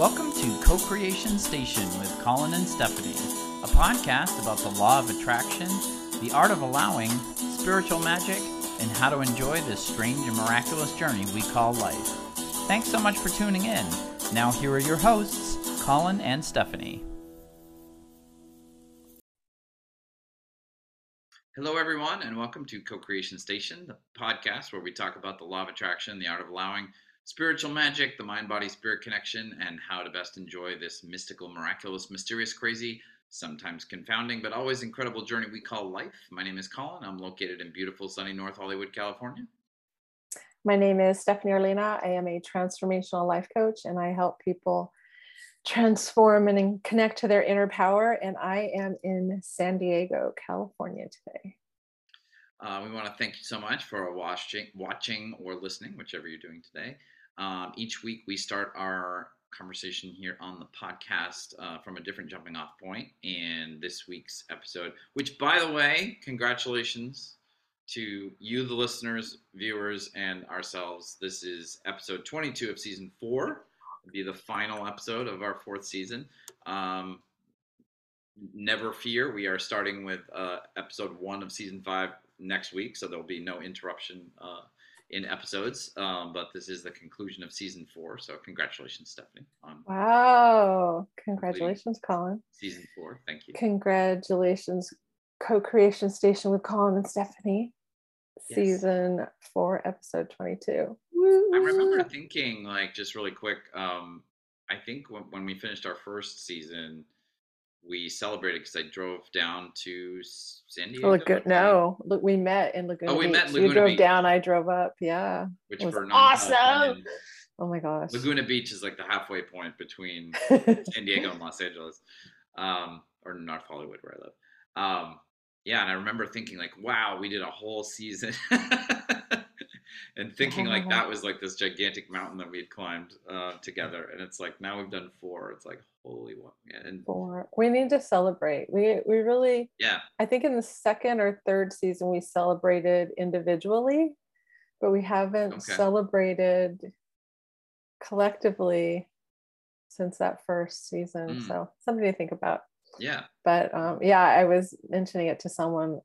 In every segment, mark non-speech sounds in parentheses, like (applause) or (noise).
Welcome to Co Creation Station with Collin and Stephanie, a podcast about the law of attraction, the art of allowing, spiritual magic, and how to enjoy this strange and miraculous journey we call life. Thanks so much for tuning in. Now, here are your hosts, Collin and Stephanie. Hello, everyone, and welcome to Co Creation Station, the podcast where we talk about the law of attraction, the art of allowing, spiritual magic, the mind body spirit connection, and how to best enjoy this mystical, miraculous, mysterious, crazy, sometimes confounding, but always incredible journey we call life. My name is Collin. I'm located in beautiful, sunny North Hollywood, California. My name is Stephanie Orlina. I am a transformational life coach and I help people transform and connect to their inner power. And I am in San Diego, California today. Uh, we want to thank you so much for watching, watching or listening, whichever you're doing today. Um, each week, we start our conversation here on the podcast uh, from a different jumping off point. And this week's episode, which, by the way, congratulations to you, the listeners, viewers, and ourselves. This is episode 22 of season four. It'll be the final episode of our fourth season. Um, never fear, we are starting with uh, episode one of season five next week, so there'll be no interruption. Uh, in episodes. Um, but this is the conclusion of season four. So congratulations, Stephanie. wow. Congratulations, Collin. Season four. Thank you. Congratulations, co-creation station with Collin and Stephanie. Yes. Season four, episode 22. Woo. I remember thinking like just really quick. Um, I think when, when we finished our first season, we celebrated because I drove down to San Diego. Look, no, look, we met in Laguna. Oh, we Beach. met Laguna You drove Beach. down, I drove up. Yeah, which was awesome. Oh my gosh, Laguna Beach is like the halfway point between (laughs) San Diego and Los Angeles, um, or North Hollywood, where I live. Um, yeah, and I remember thinking like, wow, we did a whole season. (laughs) and (laughs) thinking like that was like this gigantic mountain that we had climbed uh, together and it's like now we've done four. It's like holy one and four. We need to celebrate. We we really yeah. I think in the second or third season we celebrated individually but we haven't okay. celebrated collectively since that first season mm. so something to think about. Yeah. But um yeah i was mentioning it to someone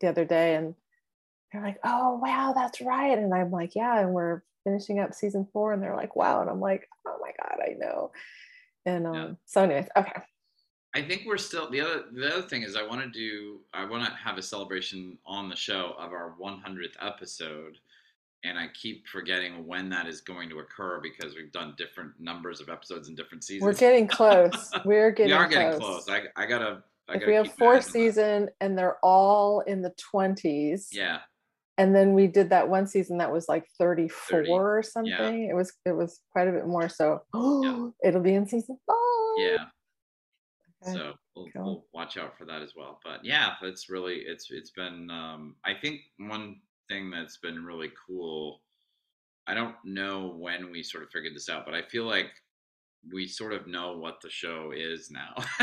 the other day and they're like, oh, wow, that's right. And I'm like, yeah. And we're finishing up season four. And they're like, wow. And I'm like, oh my God, I know. And um, yeah. so, anyways, okay. I think we're still the other the other thing is I want to do I want to have a celebration on the show of our 100th episode and I keep forgetting when that is going to occur because we've done different numbers of episodes in different seasons. We're getting close. (laughs) We're getting. we are getting close. I I gotta. I if we have four season and they're all in the twenties. Yeah and then we did that one season that was like 34 30, or something yeah. it was it was quite a bit more so (gasps) yeah. (gasps) it'll be in season five yeah okay. so we'll, cool. we'll, watch out for that as well but yeah it's really it's it's been um i think one thing that's been really cool i don't know when we sort of figured this out but i feel like we sort of know what the show is now. (laughs) (laughs)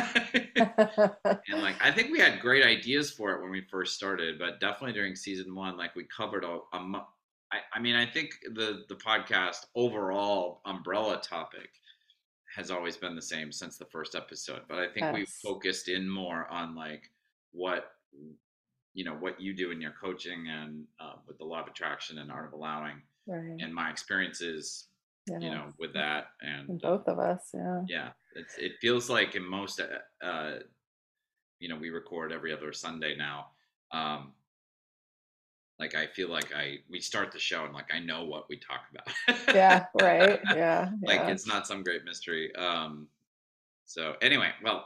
and like I think we had great ideas for it when we first started, but definitely during season one, like we covered a, a I, I mean, I think the the podcast overall umbrella topic has always been the same since the first episode, but I think yes. we focused in more on like what you know what you do in your coaching and uh, with the law of attraction and art of allowing, right. and my experiences yeah. you know, with that. And, and both of us, yeah. Yeah. It's, it feels like in most, uh, uh, you know, we record every other Sunday now. Um, like I feel like I we start the show and like I know what we talk about. yeah, right. (laughs) Yeah. like yeah. it's not some great mystery. Um so anyway, well,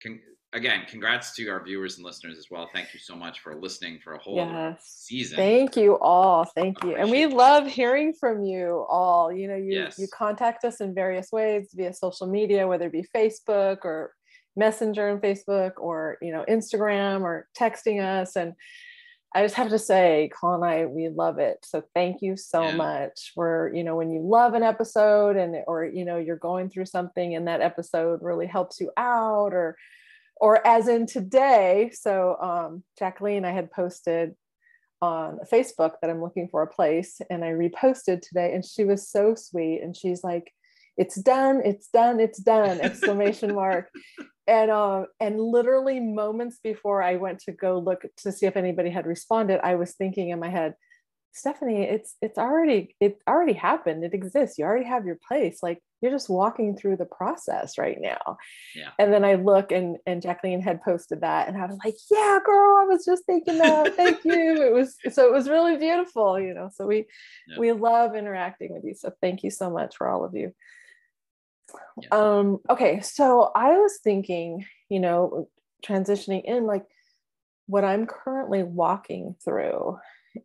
can, again, congrats to our viewers and listeners as well. Thank you so much for listening for a whole yes. season. Thank you all. Thank you. And we love hearing from you all. You know, you yes. you contact us in various ways via social media, whether it be Facebook or Messenger and Facebook or, you know, Instagram or texting us and I just have to say, Collin and I, we love it. So thank you so yeah. much for, you know, when you love an episode and, or, you know, you're going through something and that episode really helps you out or, or as in today. So um, Jacqueline, I had posted on Facebook that I'm looking for a place and I reposted today and she was so sweet and she's like, it's done it's done it's done exclamation mark (laughs) and um and literally moments before i went to go look to see if anybody had responded i was thinking in my head stephanie it's it's already it already happened. It exists. You already have your place. Like you're just walking through the process right now. Yeah. And then i look and and jacqueline had posted that and i was like yeah girl i was just thinking that. Thank you. It was so it was really beautiful you know? So we yeah. we love interacting with you. So thank you so much for all of you. Yeah. um okay so i was thinking you know transitioning in like what i'm currently walking through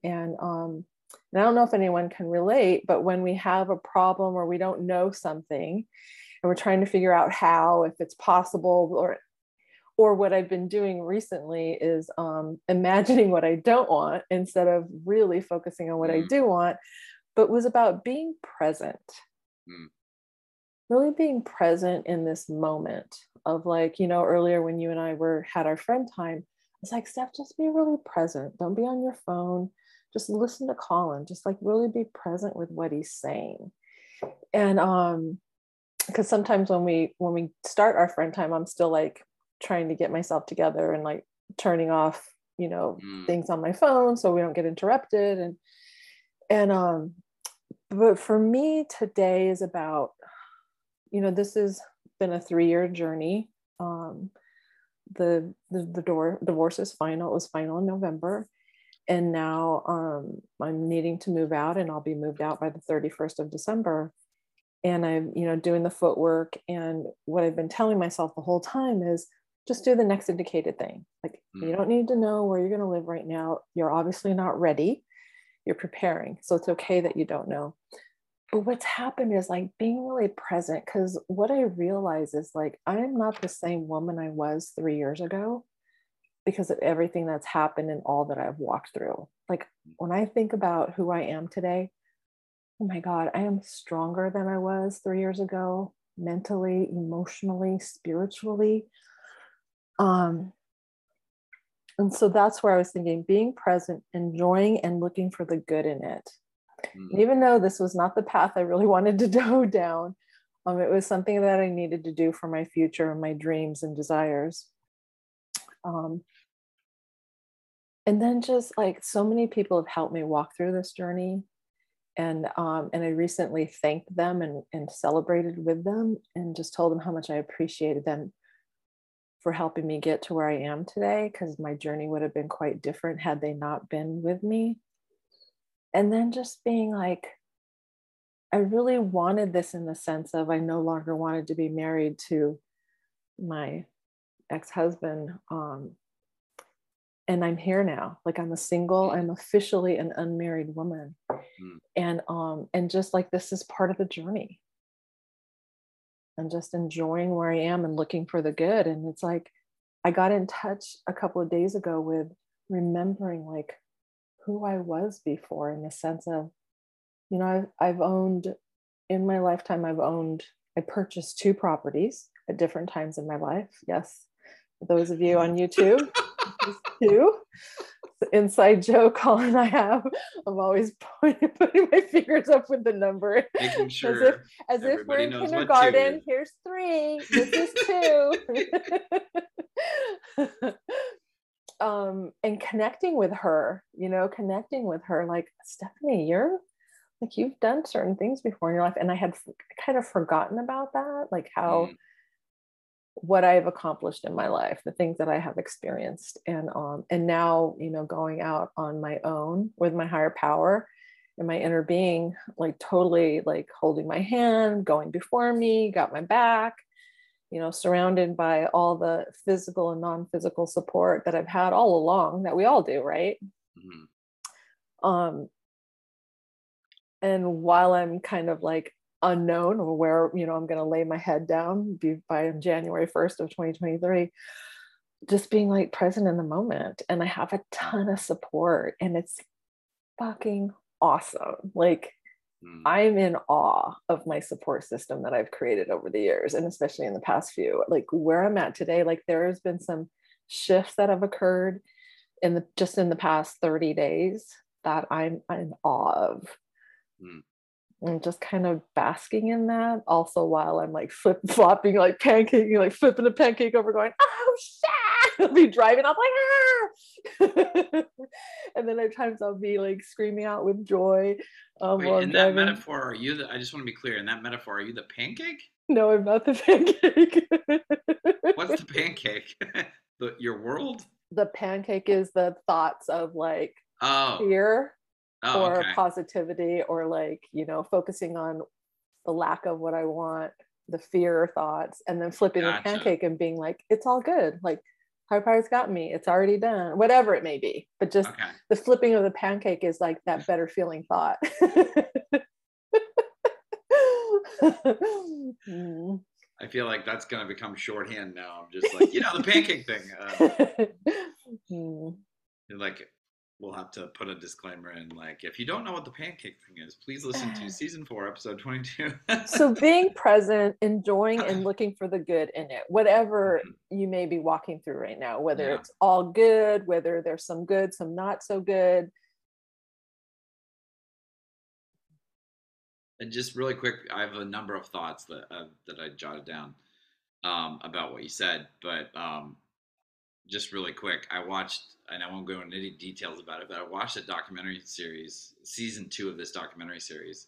and um and I don't know if anyone can relate, but when we have a problem or we don't know something and we're trying to figure out how, if it's possible, or or what I've been doing recently is um, imagining what I don't want instead of really focusing on what mm. I do want, but was about being present. Mm. Really being present in this moment of like, you know, earlier when you and I were had our friend time, it's like, Steph, just be really present. Don't be on your phone just listen to Collin, just like really be present with what he's saying. And um, because sometimes when we when we start our friend time, I'm still like trying to get myself together and like turning off, you know, mm. things on my phone so we don't get interrupted. And and um, but for me today is about, you know, this has been a three-year journey. Um, the the, the door divorce is final. It was final in November and now um, i'm needing to move out and i'll be moved out by the 31st of december. And i'm you know doing the footwork and what i've been telling myself the whole time is just do the next indicated thing. Like mm. you don't need to know where you're going to live right now. You're obviously not ready. You're preparing so it's okay that you don't know. But what's happened is like being really present because what i realize is like i'm not the same woman i was three years ago because of everything that's happened and all that I've walked through. Like when I think about who I am today, oh my God, I am stronger than I was three years ago, mentally, emotionally, spiritually. Um, and so that's where I was thinking being present, enjoying, and looking for the good in it. Mm-hmm. Even though this was not the path I really (laughs) wanted to go down, um, it was something that I needed to do for my future and my dreams and desires. Um, and then just like so many people have helped me walk through this journey and um, and I recently thanked them and, and celebrated with them and just told them how much I appreciated them for helping me get to where I am today because my journey would have been quite different had they not been with me. And then just being like, I really wanted this in the sense of I no longer wanted to be married to my ex-husband um, and i'm here now. Like i'm a single i'm officially an unmarried woman. Mm. and um and just like this is part of the journey. And just enjoying where i am and looking for the good. And it's like i got in touch a couple of days ago with remembering like who i was before in the sense of you know i've, I've owned in my lifetime i've owned i purchased two properties at different times in my life. Yes those of you on youtube too. inside joke Collin I have. I'm always pointing, (laughs) putting my fingers up with the number. Making sure as if, as if we're in kindergarten. Here's three. This is two. (laughs) um, and connecting with her, you know, connecting with her, like Stephanie, you're like you've done certain things before in your life, and I had kind of forgotten about that, like how. Mm what I've accomplished in my life, the things that I have experienced, and um, and now you know going out on my own with my higher power and my inner being, like totally like holding my hand, going before me, got my back, you know, surrounded by all the physical and non-physical support that I've had all along that we all do, right? Mm-hmm. Um, and while I'm kind of like unknown or where you know i'm going to lay my head down be by january 1st of 2023 just being like present in the moment. And i have a ton of support and it's fucking awesome. Like mm. i'm in awe of my support system that i've created over the years and especially in the past few. Like where i'm at today like there has been some shifts that have occurred in the just in the past 30 days that i'm in awe of. Mm and just kind of basking in that also while i'm like flip (laughs) flopping like pancaking like flipping a pancake over going oh shit! (laughs) I'll be driving i'm like ah! (laughs) And then at times i'll be like screaming out with joy um, Wait, in that metaphor are you the i just want to be clear in that metaphor are you the pancake? No i'm not the pancake. What's the pancake? The, your world? The pancake is the thoughts of like oh. fear oh, or okay. positivity or like you know focusing on the lack of what i want the fear thoughts and then flipping gotcha. the pancake and being like it's all good like higher power's got me it's already done whatever it may be but just okay. the flipping of the pancake is like that better feeling thought (laughs) mm. I feel like that's going to become shorthand now. I'm just like, you know, the pancake thing. Uh, (laughs) hmm. Like, we'll have to put a disclaimer in like if you don't know what the pancake thing is please listen to (sighs) season four episode 22 so being (laughs) present enjoying and (clears throat) looking for the good in it whatever mm-hmm. you may be walking through right now whether yeah. it's all good whether there's some good some not so good and just really quick i have a number of thoughts that uh, that i jotted down um, about what you said but um, just really quick i watched and I won't go into any details about it, but I watched a documentary series, season two of this documentary series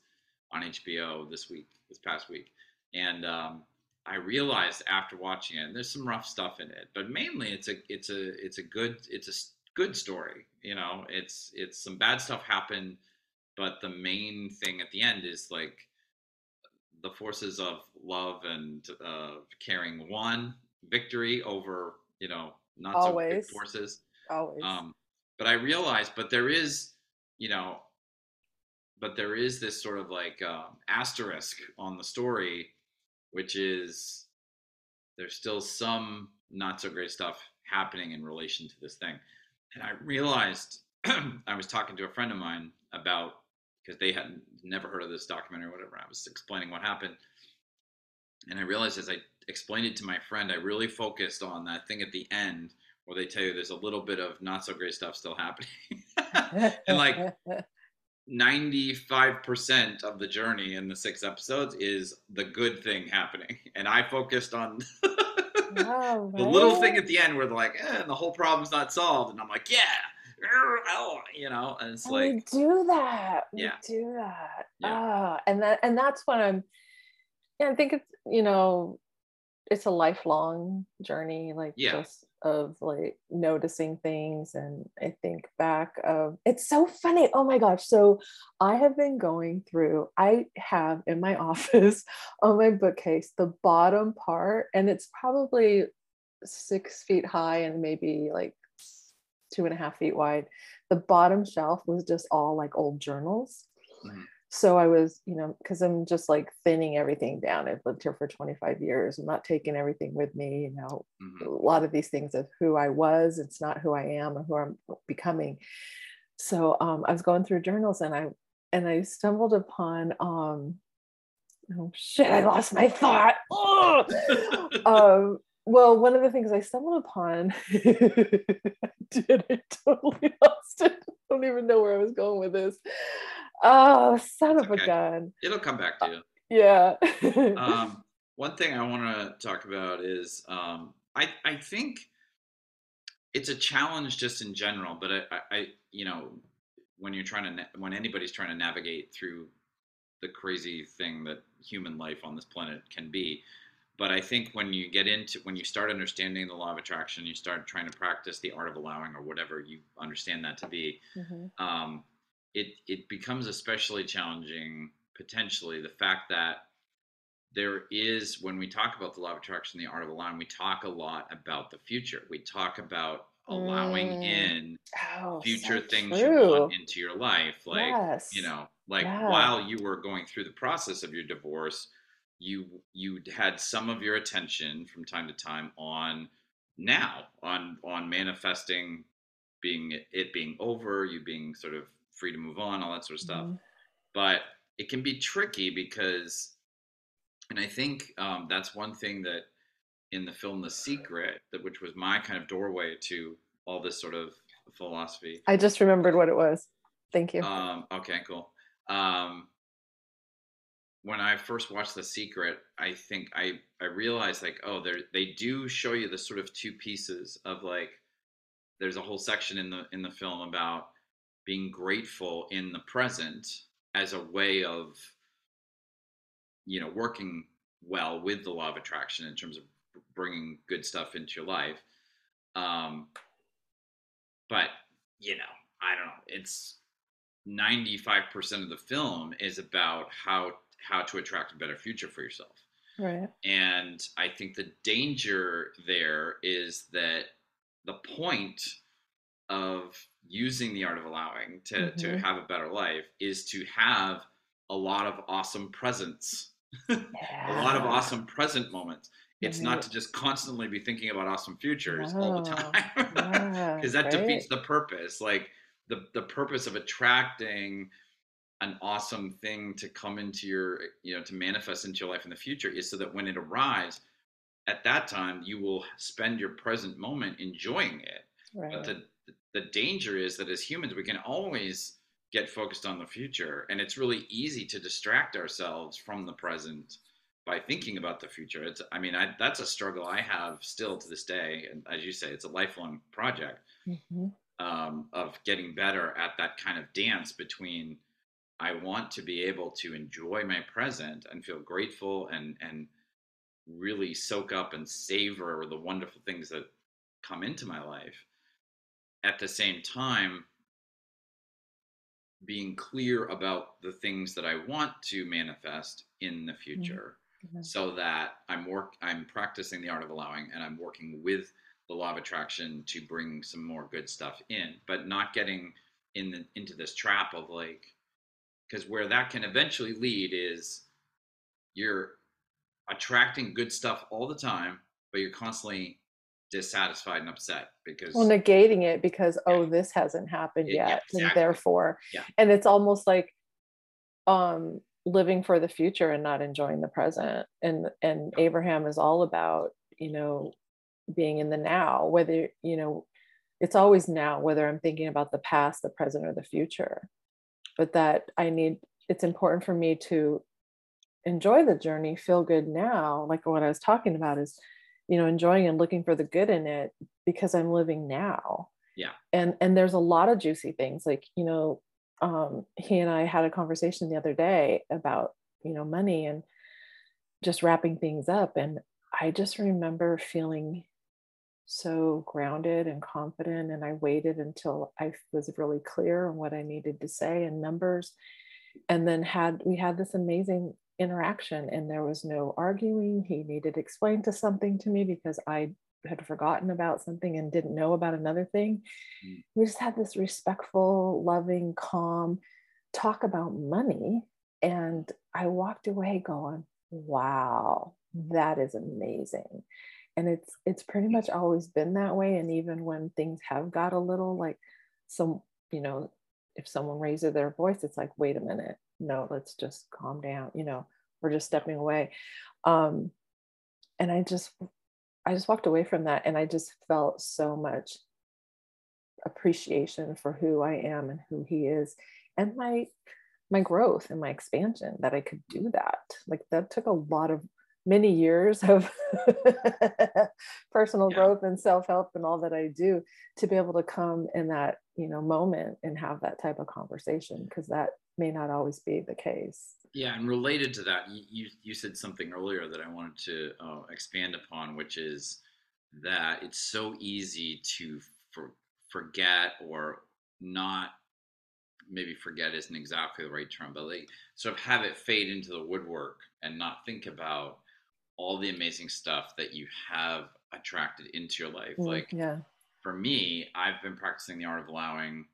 on HBO this week, this past week. And um, I realized after watching it, there's some rough stuff in it, but mainly it's a it's a it's a good it's a good story. You know, it's it's some bad stuff happened, but the main thing at the end is like the forces of love and uh, caring won victory over you know not Always. so forces Always. Um, but I realized, but there is, you know, but there is this sort of like um, asterisk on the story, which is there's still some not so great stuff happening in relation to this thing. And I realized (clears throat) I was talking to a friend of mine about because they had never heard of this documentary or whatever. I was explaining what happened. And I realized as I explained it to my friend, I really focused on that thing at the end where they tell you there's a little bit of not so great stuff still happening. (laughs) and like 95% of the journey in the six episodes is the good thing happening. And I focused on (laughs) wow, the little thing at the end where they're like, eh, and the whole problem's not solved. And I'm like, yeah. Oh, you know, and it's like we do that. We yeah. do that. Yeah. Ah, and that and that's what I'm yeah, I think it's you know, it's a lifelong journey, like yeah. just of like noticing things and i think back of it's so funny oh my gosh so i have been going through i have in my (laughs) office on my bookcase the bottom part and it's probably six feet high and maybe like two and a half feet wide. The bottom shelf was just all like old journals. Mm-hmm so I was, you know, because I'm just like thinning everything down. I've lived here for 25 years. I'm not taking everything with me. You know, mm-hmm. a lot of these things of who I was, it's not who I am or who I'm becoming. So um, I was going through journals and I and I stumbled upon um, oh shit, I lost my thought. (laughs) um, well, one of the things I stumbled upon, (laughs) I did, I totally (laughs) lost it. I don't even know where I was going with this. Oh, son of okay. a gun. It'll come back to you. Yeah. (laughs) um, one thing I want to talk about is um, I, I think it's a challenge just in general, but I, I, you know, when you're trying to, when anybody's trying to navigate through the crazy thing that human life on this planet can be. But I think when you get into, when you start understanding the law of attraction, you start trying to practice the art of allowing or whatever you understand that to be, mm-hmm. um, it it becomes especially challenging potentially the fact that there is when we talk about the law of attraction the art of allowing we talk a lot about the future we talk about allowing mm. in oh, future so things true. you want into your life like yes. you know like yeah. while you were going through the process of your divorce you you had some of your attention from time to time on now on on manifesting being it being over you being sort of free to move on, all that sort of stuff. Mm-hmm. But it can be tricky because, and I think um, that's one thing that in the film The Secret, that which was my kind of doorway to all this sort of philosophy. I just remembered what it was. Thank you. Um, okay, cool. Um, when I first watched The Secret, I think I I realized like, oh, they they do show you the sort of two pieces of like, there's a whole section in the in the film about being grateful in the present as a way of, you know, working well with the law of attraction in terms of bringing good stuff into your life. Um, but you know, I don't know. It's 95% of the film is about how how to attract a better future for yourself. Right. And I think the danger there is that the point of using the art of allowing to, mm-hmm. to have a better life is to have a lot of awesome presents, (laughs) yeah. a lot of awesome present moments. It's right. not to just constantly be thinking about awesome futures no. all the time because (laughs) yeah, that right. defeats the purpose. Like the, the purpose of attracting an awesome thing to come into your you know to manifest into your life in the future is so that when it arrives at that time you will spend your present moment enjoying it right. but the the danger is that as humans we can always get focused on the future and it's really easy to distract ourselves from the present by thinking about the future it's i mean I, that's a struggle i have still to this day and as you say it's a lifelong project mm-hmm. um, of getting better at that kind of dance between I want to be able to enjoy my present and feel grateful and and really soak up and savor the wonderful things that come into my life. At the same time, being clear about the things that I want to manifest in the mm-hmm. future mm-hmm. so that I'm work I'm practicing the art of allowing and I'm working with the law of attraction to bring some more good stuff in, but not getting in the, into this trap of like because where that can eventually lead is you're attracting good stuff all the time but you're constantly dissatisfied and upset because well negating it because yeah. oh this hasn't happened yet yeah, exactly. and therefore yeah. and it's almost like um living for the future and not enjoying the present and and abraham is all about you know being in the now whether you know it's always now whether i'm thinking about the past the present or the future but that I need, it's important for me to enjoy the journey, feel good now. Like what I was talking about is, you know, enjoying and looking for the good in it because I'm living now. Yeah. And and there's a lot of juicy things. Like, you know, um, he and I had a conversation the other day about, you know, money and just wrapping things up. And I just remember feeling so grounded and confident. And I waited until I was really clear on what I needed to say in numbers. And then had we had this amazing interaction and there was no arguing. He needed to explain to something to me because I had forgotten about something and didn't know about another thing. Mm. We just had this respectful, loving, calm talk about money. And I walked away going, wow, that is amazing and it's it's pretty much always been that way and even when things have got a little like some you know if someone raises their voice it's like wait a minute no let's just calm down you know we're just stepping away. Um and i just i just walked away from that and i just felt so much appreciation for who i am and who he is and my my growth and my expansion that i could do that. Like that took a lot of many years of (laughs) personal yeah. growth and self-help and all that I do to be able to come in that you know moment and have that type of conversation because that may not always be the case yeah and related to that you you said something earlier that I wanted to uh, expand upon which is that it's so easy to for, forget or not maybe forget isn't exactly the right term but like sort of have it fade into the woodwork and not think about all the amazing stuff that you have attracted into your life. Mm, like, yeah. for me, I've been practicing the art of allowing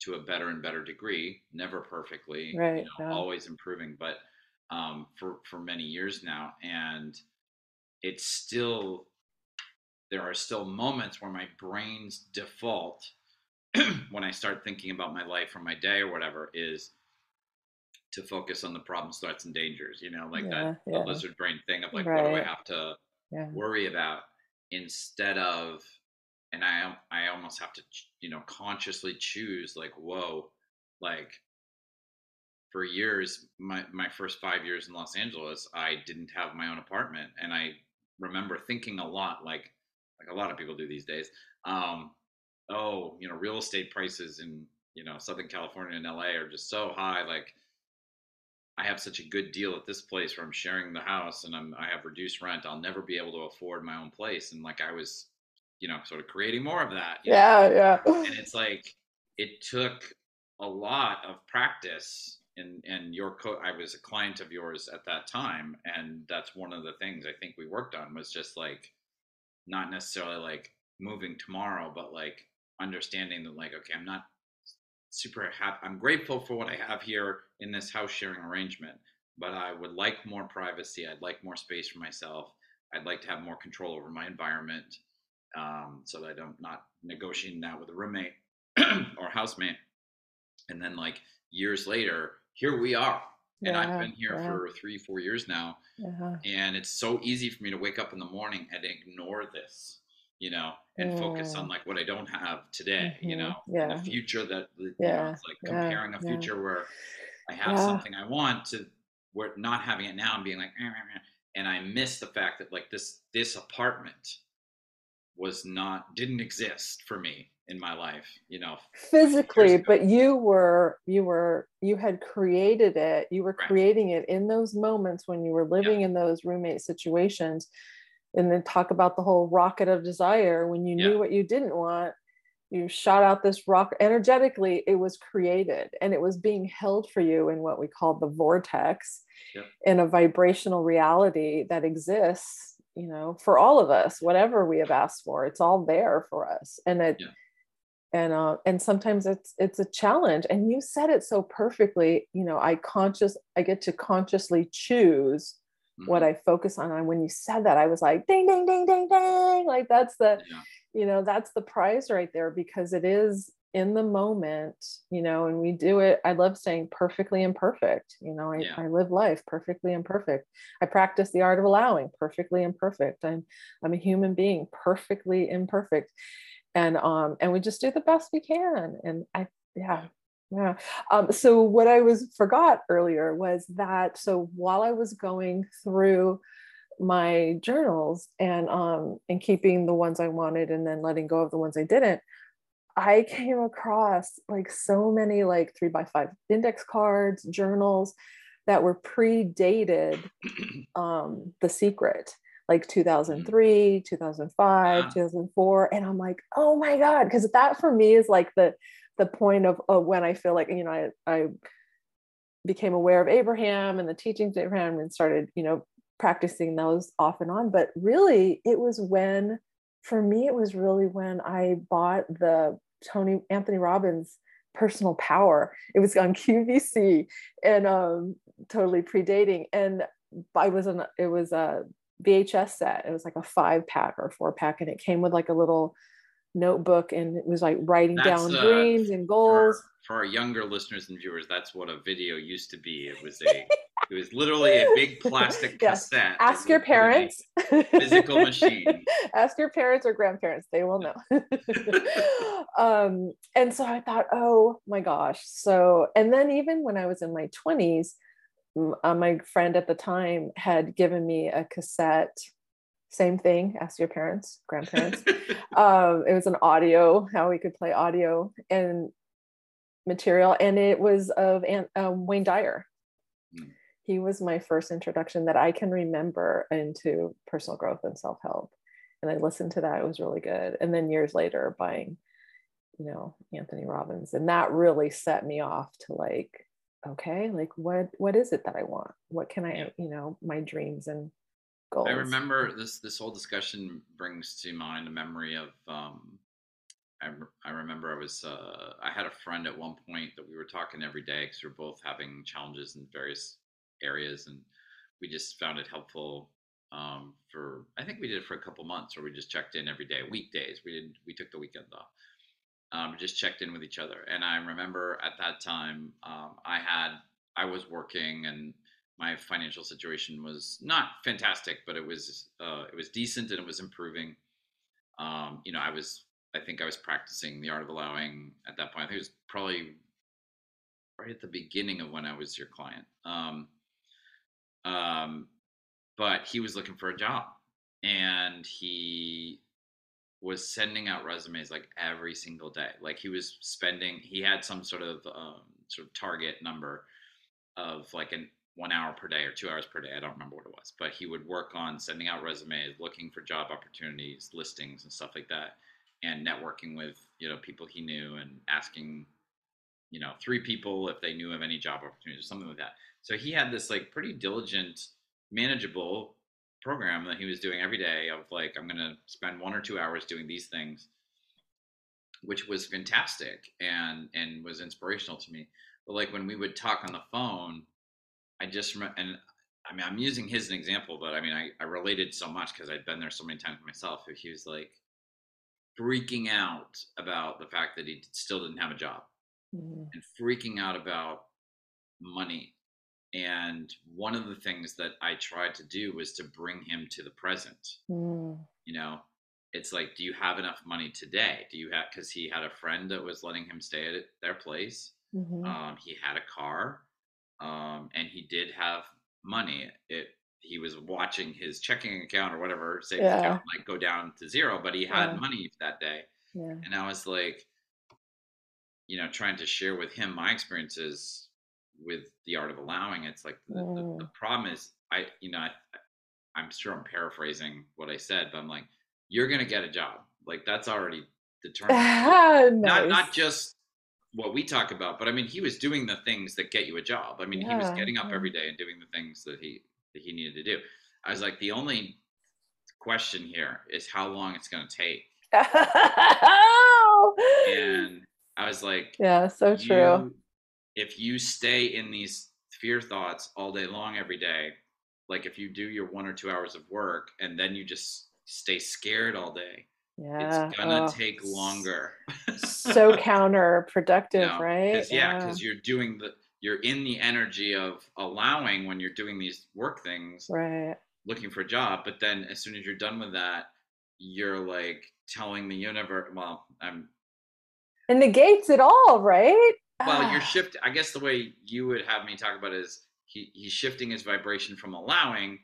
to a better and better degree, never perfectly, right, you know, yeah. always improving, but um, for for many years now, and it's still there are still moments where my brain's default (clears throat) when I start thinking about my life or my day or whatever is to focus on the problems, threats, and dangers. You know, like yeah, that yeah. lizard brain thing of like, right. what do I have to yeah. worry about instead of, and I I almost have to you know consciously choose like, whoa, like for years, my my first five years in Los Angeles, I didn't have my own apartment, and I remember thinking a lot, like like a lot of people do these days. Um, oh, you know, real estate prices in you know Southern California and LA are just so high. Like, I have such a good deal at this place where I'm sharing the house and I'm I have reduced rent. I'll never be able to afford my own place, and like I was, you know, sort of creating more of that. Yeah, know? yeah. And it's like it took a lot of practice and and your co I was a client of yours at that time and that's one of the things I think we worked on was just like not necessarily like moving tomorrow but like understanding that like okay I'm not super happy I'm grateful for what I have here in this house sharing arrangement but I would like more privacy I'd like more space for myself I'd like to have more control over my environment um, so that I don't not negotiating that with a roommate (clears throat) or housemate and then like years later here we are and i've been here yeah. for three four years now uh-huh. and it's so easy for me to wake up in the morning and ignore this you know and mm. focus on like what i don't have today mm-hmm. you know yeah. the future that yeah. you know, it's like comparing a future where i have something i want to where not having it now and being like eh, eh, eh. and i miss the fact that like this this apartment was not didn't exist for me in my life you know physically but you were you were you had created it you were right. creating it in those moments when you were living yeah. in those roommate situations and then talk about the whole rocket of desire when you yeah. knew what you didn't want you shot out this rock energetically it was created and it was being held for you in what we call the vortex yeah. in a vibrational reality that exists you know for all of us whatever we have asked for it's all there for us and it yeah and uh, and sometimes it's it's a challenge and you said it so perfectly you know i conscious i get to consciously choose mm-hmm. what i focus on and when you said that i was like ding ding ding ding ding like that's the yeah. you know that's the prize right there because it is in the moment you know and we do it i love saying perfectly imperfect you know I, yeah. I live life perfectly imperfect i practice the art of allowing perfectly imperfect i'm i'm a human being perfectly imperfect and um and we just do the best we can and i yeah yeah. Um, so what i was forgot earlier was that so while i was going through my journals and um and keeping the ones i wanted and then letting go of the ones i didn't i came across like so many like three by five index cards journals that were predated (clears throat) um the secret like 2003 2005 2004 and i'm like oh my god because that for me is like the the point of, of when i feel like you know I, I became aware of abraham and the teachings of abraham and started you know practicing those off and on. But really it was when for me it was really when i bought the tony anthony robbins personal power. It was on (laughs) qvc and um totally predating. And I was in it was a VHS set. It was like a five pack or four pack, and it came with like a little notebook, and it was like writing that's, down uh, dreams and goals. For, for, our younger listeners and viewers, that's what a video used to be. It was a, it was literally a big (laughs) plastic cassette. Ask your parents. Physical (laughs) machine. Ask your parents or grandparents; they will know. (laughs) um, and so I thought, oh my gosh. So, and then even when I was in my twenties uh, my friend at the time had given me a cassette same thing ask your parents grandparents. (laughs) Um, it was an audio how we could play audio and material and it was of um, wayne dyer. Mm. he was my first introduction that i can remember into personal growth and self-help. And i listened to that it was really good. And then years later buying you know anthony robbins. And that really set me off to like okay like what what is it that i want? What can i you know my dreams and goals i remember this this whole discussion brings to mind a memory of um I, I remember I was uh, I had a friend at one point that we were talking every day because we are both having challenges in various areas and we just found it helpful um, for I think we did it for a couple months where we just checked in every day weekdays we did we took the weekend off um, just checked in with each other. And I remember at that time, um, I had, I was working and my financial situation was not fantastic, but it was, uh, it was decent and it was improving. Um, you know, I was, I think I was practicing the art of allowing at that point. I think it was probably right at the beginning of when I was your client. Um, um, but he was looking for a job, and he was sending out resumes like every single day. Like he was spending, he had some sort of um, sort of target number of like an one hour per day or two hours per day. I don't remember what it was, but he would work on sending out resumes, looking for job opportunities, listings, and stuff like that, and networking with you know people he knew and asking you know three people if they knew of any job opportunities or something like that. So he had this like pretty diligent, manageable program that he was doing every day of like I'm going to spend one or two hours doing these things, which was fantastic and and was inspirational to me. But like when we would talk on the phone I just remember, and I mean, I'm using his as an example, but I mean, I, I related so much because I'd been there so many times myself. Who he was like freaking out about the fact that he still didn't have a job mm. and freaking out about money. And one of the things that I tried to do was to bring him to the present. Mm. You know, it's like, do you have enough money today? Do you have, because he had a friend that was letting him stay at their place. Mm-hmm. Um, he had a car um, and he did have money. It he was watching his checking account or whatever savings yeah. account like go down to zero, but he had yeah. money that day. Yeah. And I was like, you know, trying to share with him my experiences with the art of allowing. It's like the, mm. the, the problem is, I you know, I, I'm sure I'm paraphrasing what I said, but I'm like, you're gonna get a job. Like that's already (laughs) determined. nice. Not not just what we talk about, but I mean, he was doing the things that get you a job. I mean, yeah, he was getting up every day and doing the things that he that he needed to do. I was like, the only question here is how long it's going to take. (laughs) and I was like, yeah, so true. If you stay in these fear thoughts all day long every day, like if you do your one or two hours of work and then you just stay scared all day, yeah it's gonna oh, take longer. so (laughs) counterproductive know, right? yeah because yeah. you're doing the you're in the energy of allowing when you're doing these work things right. looking for a job but then as soon as you're done with that you're like telling the universe well i'm it negates it all right? Well you're ah. shifting i guess the way you would have me talk about is he, he's shifting his vibration from allowing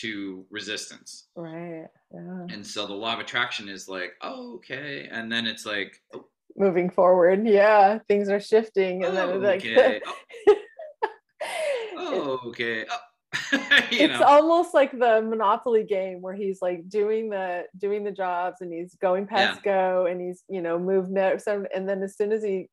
to resistance. Right. Yeah. And so the law of attraction is like, oh, okay. And then it's like, oh. moving forward. Yeah. Things are shifting. And oh, then it's okay. like, (laughs) oh. okay. Oh. (laughs) it's know. almost like the monopoly game where he's like doing the doing the jobs and he's going past yeah. go and he's you know moved next and then as soon as he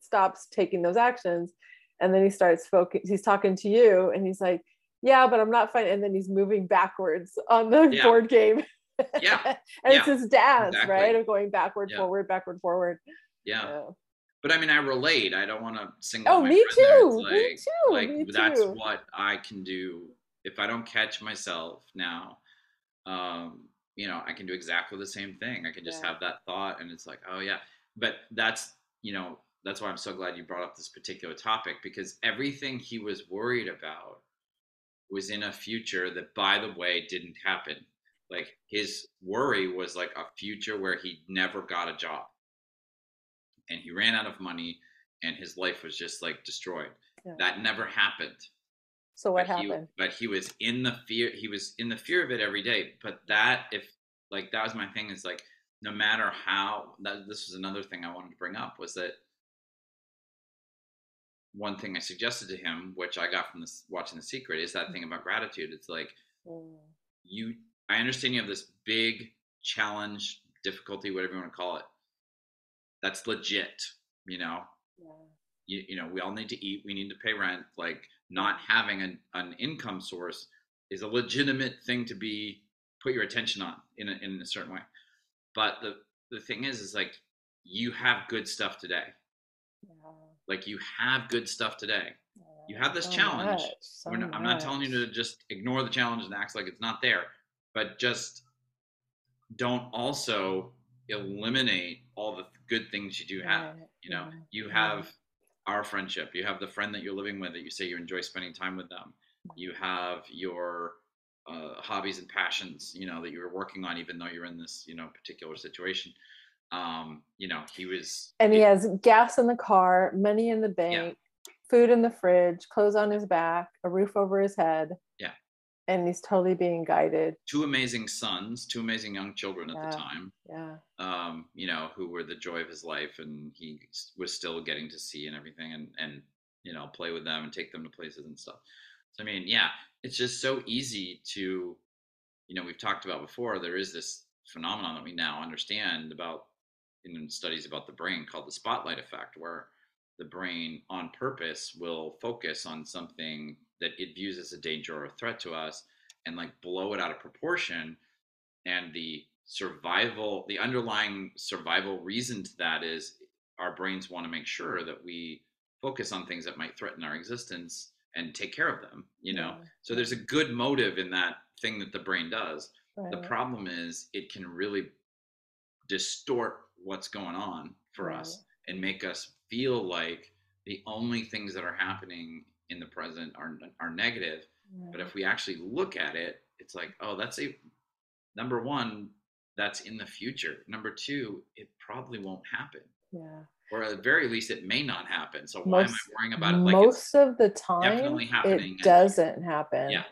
stops taking those actions and then he starts focus he's talking to you and he's like yeah, but I'm not fine. And then he's moving backwards on the yeah. board game. Yeah. (laughs) and yeah. it's his dance, exactly. right? Of going backward, yeah. forward, backward, forward. Yeah. yeah. But I mean, I relate. I don't want to single. Oh, me too. Like, me too. Like me that's too. what I can do. If I don't catch myself now, um, you know, I can do exactly the same thing. I can just have that thought, and it's like, oh yeah. But that's you know, that's why I'm so glad you brought up this particular topic because everything he was worried about was in a future that, by the way, didn't happen. Like his worry was like a future where he never got a job and he ran out of money and his life was just like destroyed. Yeah. That never happened. So what but happened? He, but he was in the fear. He was in the fear of it every day. But that, if like that was my thing, is like no matter how. That this was another thing I wanted to bring up was that one thing I suggested to him, which I got from this watching The Secret, is that thing about gratitude. It's like mm. you. I understand you have this big challenge, difficulty, whatever you want to call it. That's legit, you know. Yeah. You, you know, we all need to eat. We need to pay rent. Like not having an, an income source is a legitimate thing to be put your attention on in a, in a certain way. But the the thing is, is like you have good stuff today like you have good stuff today. You have this so challenge. So not, I'm not telling you to just ignore the challenge and act like it's not there, but just don't also eliminate all the good things you do have. You know, you have our friendship. You have the friend that you're living with that you say you enjoy spending time with them. You have your uh, hobbies and passions, you know, that you're working on, even though you're in this, you know, particular situation um you know he was and he has gas in the car money in the bank food in the fridge, clothes on his back, a roof over his head. Yeah. And he's totally being guided. Two amazing sons, two amazing young children at yeah. the time. Yeah. Um, you know, who were the joy of his life and he was still getting to see and everything and and you know, play with them and take them to places and stuff. So I mean, yeah, it's just so easy to you know, we've talked about before, there is this phenomenon that we now understand about in studies about the brain called the spotlight effect, where the brain on purpose will focus on something that it views as a danger or a threat to us and like blow it out of proportion. And the survival, the underlying survival reason to that is our brains want to make sure that we focus on things that might threaten our existence and take care of them, you know? Yeah. So there's a good motive in that thing that the brain does. Right. The problem is it can really distort what's going on for us and make us feel like the only things that are happening in the present are are negative. Right. But if we actually look at it, it's like, oh, that's a number one, that's in the future. Number two, it probably won't happen. Yeah. Or at the very least, it may not happen. So why am I worrying about it? Like most of the time, it doesn't happen. Yeah.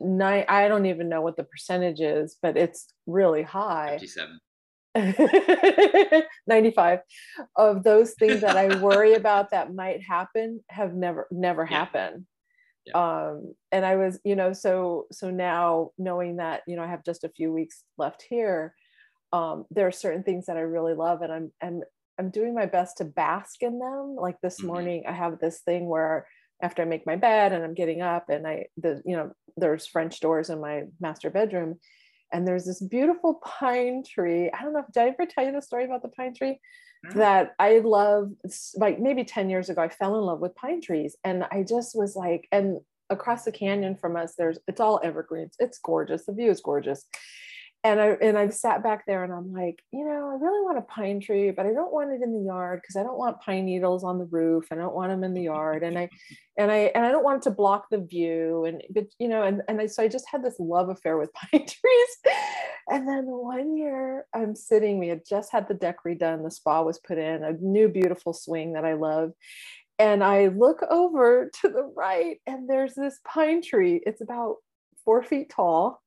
Nine, I don't even know what the percentage is, but it's really high. 57. (laughs) 95 of those things that I worry (laughs) about that might happen have never never yeah. happened. Yeah. Um and I was, you know, so so now knowing that, you know, I have just a few weeks left here, um there are certain things that I really love and I'm I'm I'm doing my best to bask in them. Like this mm-hmm. morning I have this thing where after I make my bed and I'm getting up and I the you know there's French doors in my master bedroom and there's this beautiful pine tree. I don't know, did I ever tell you the story about the pine tree? Mm-hmm. That I love, like maybe 10 years ago, I fell in love with pine trees. And I just was like, and across the canyon from us, there's, it's all evergreens. It's gorgeous. The view is gorgeous and I and I've sat back there and I'm like, you know, I really want a pine tree, but I don't want it in the yard because I don't want pine needles on the roof. I don't want them in the yard, and I and I and I don't want it to block the view. And but you know, and and I so I just had this love affair with (laughs) pine trees. And then one year I'm sitting, we had just had the deck redone, the spa was put in, a new beautiful swing that I love. And I look over to the right, and there's this pine tree. It's about four feet tall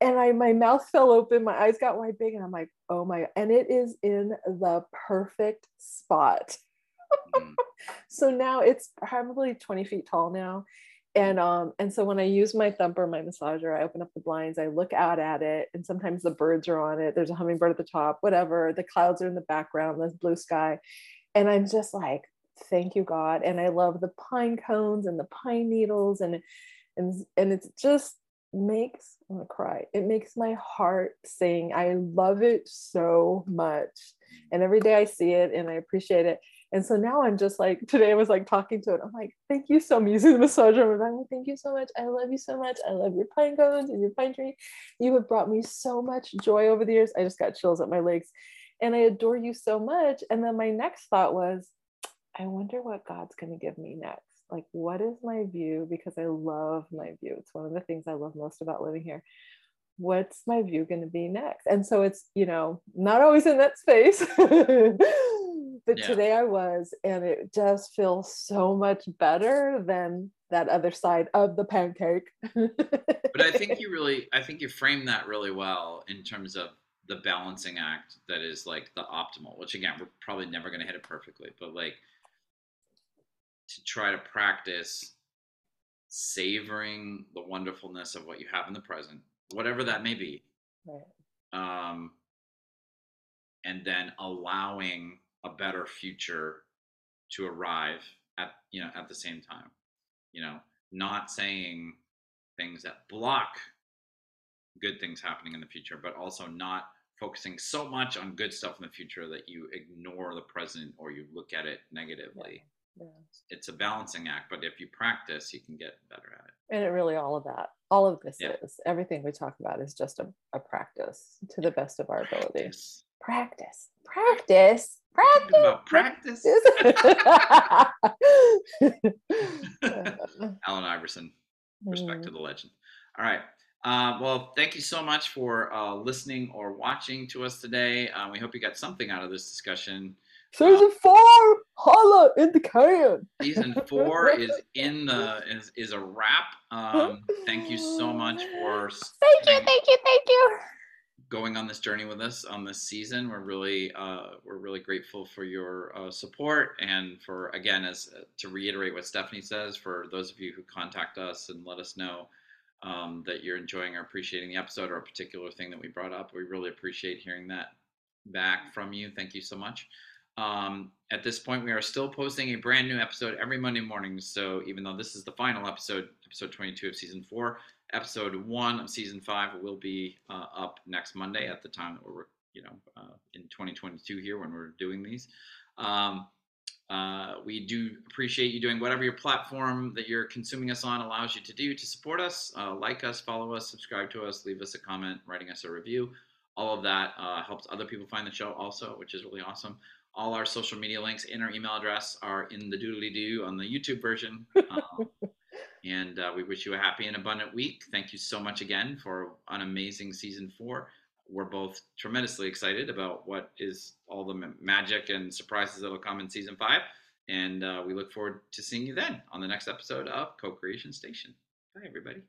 and I my mouth fell open, my eyes got wide big, and I'm like, oh my, and it is in the perfect spot. Mm. (laughs) so now it's probably 20 feet tall now. And um, and so when I use my thumper, my massager, I open up the blinds, I look out at it, and sometimes the birds are on it. There's a hummingbird at the top, whatever. The clouds are in the background, there's blue sky. And I'm just like, thank you, God. And I love the pine cones and the pine needles, and and and it's just makes I'm gonna cry. It makes my heart sing. I love it so much. And every day I see it and I appreciate it. And so now I'm just like today I was like talking to it. I'm like, thank you so much. (laughs) Using the massage room. I'm like, thank you so much. I love you so much. I love your pine cones and your pine tree. You have brought me so much joy over the years. I just got chills at my legs. And I adore you so much. And then my next thought was, I wonder what God's gonna give me next like what is my view? Because i love my view. It's one of the things i love most about living here. What's my view going to be next? And so it's you know not always in that space. (laughs) But yeah. today i was and it just feels so much better than that other side of the pancake. But i think (laughs) you really i think you framed that really well in terms of the balancing act that is like the optimal which again we're probably never going to hit it perfectly but like to try to practice savoring the wonderfulness of what you have in the present, whatever that may be. Right. Um, and then allowing a better future to arrive at you know at the same time you know not saying things that block good things happening in the future but also not focusing so much on good stuff in the future that you ignore the present or you look at it negatively yeah. It's a balancing act, but if you practice, you can get better at it. And it really all of that, all of this yeah. is everything we talk about is just a, a practice to the best of our ability. Practice, practice, practice, practice. (laughs) Allen Iverson, respect mm. to the legend. All right. Uh, well, thank you so much for uh, listening or watching to us today. Uh, we hope you got something out of this discussion. Season four. Holla in the can. Season (laughs) four is in the is, is a wrap. Um, thank you so much for thank you, thank you, thank you. Going on this journey with us on this season, we're really uh, we're really grateful for your uh, support and for again as uh, to reiterate what Stephanie says for those of you who contact us and let us know um, that you're enjoying or appreciating the episode or a particular thing that we brought up. We really appreciate hearing that back from you. Thank you so much. Um, at this point, we are still posting a brand new episode every Monday morning. So even though this is the final episode, episode 22 of season four, episode one of season five will be uh, up next Monday at the time that we're, you know, uh, in 2022 here when we're doing these. Um, uh, we do appreciate you doing whatever your platform that you're consuming us on allows you to do to support us. Uh, like us, follow us, subscribe to us, leave us a comment, writing us a review. All of that uh, helps other people find the show also, which is really awesome. All our social media links and our email address are in the doodly doo on the YouTube version. (laughs) Um, and uh, we wish you a happy and abundant week. Thank you so much again for an amazing season four. We're both tremendously excited about what is all the magic and surprises that'll come in season five. And uh, we look forward to seeing you then on the next episode of Co Creation Station. Bye, everybody.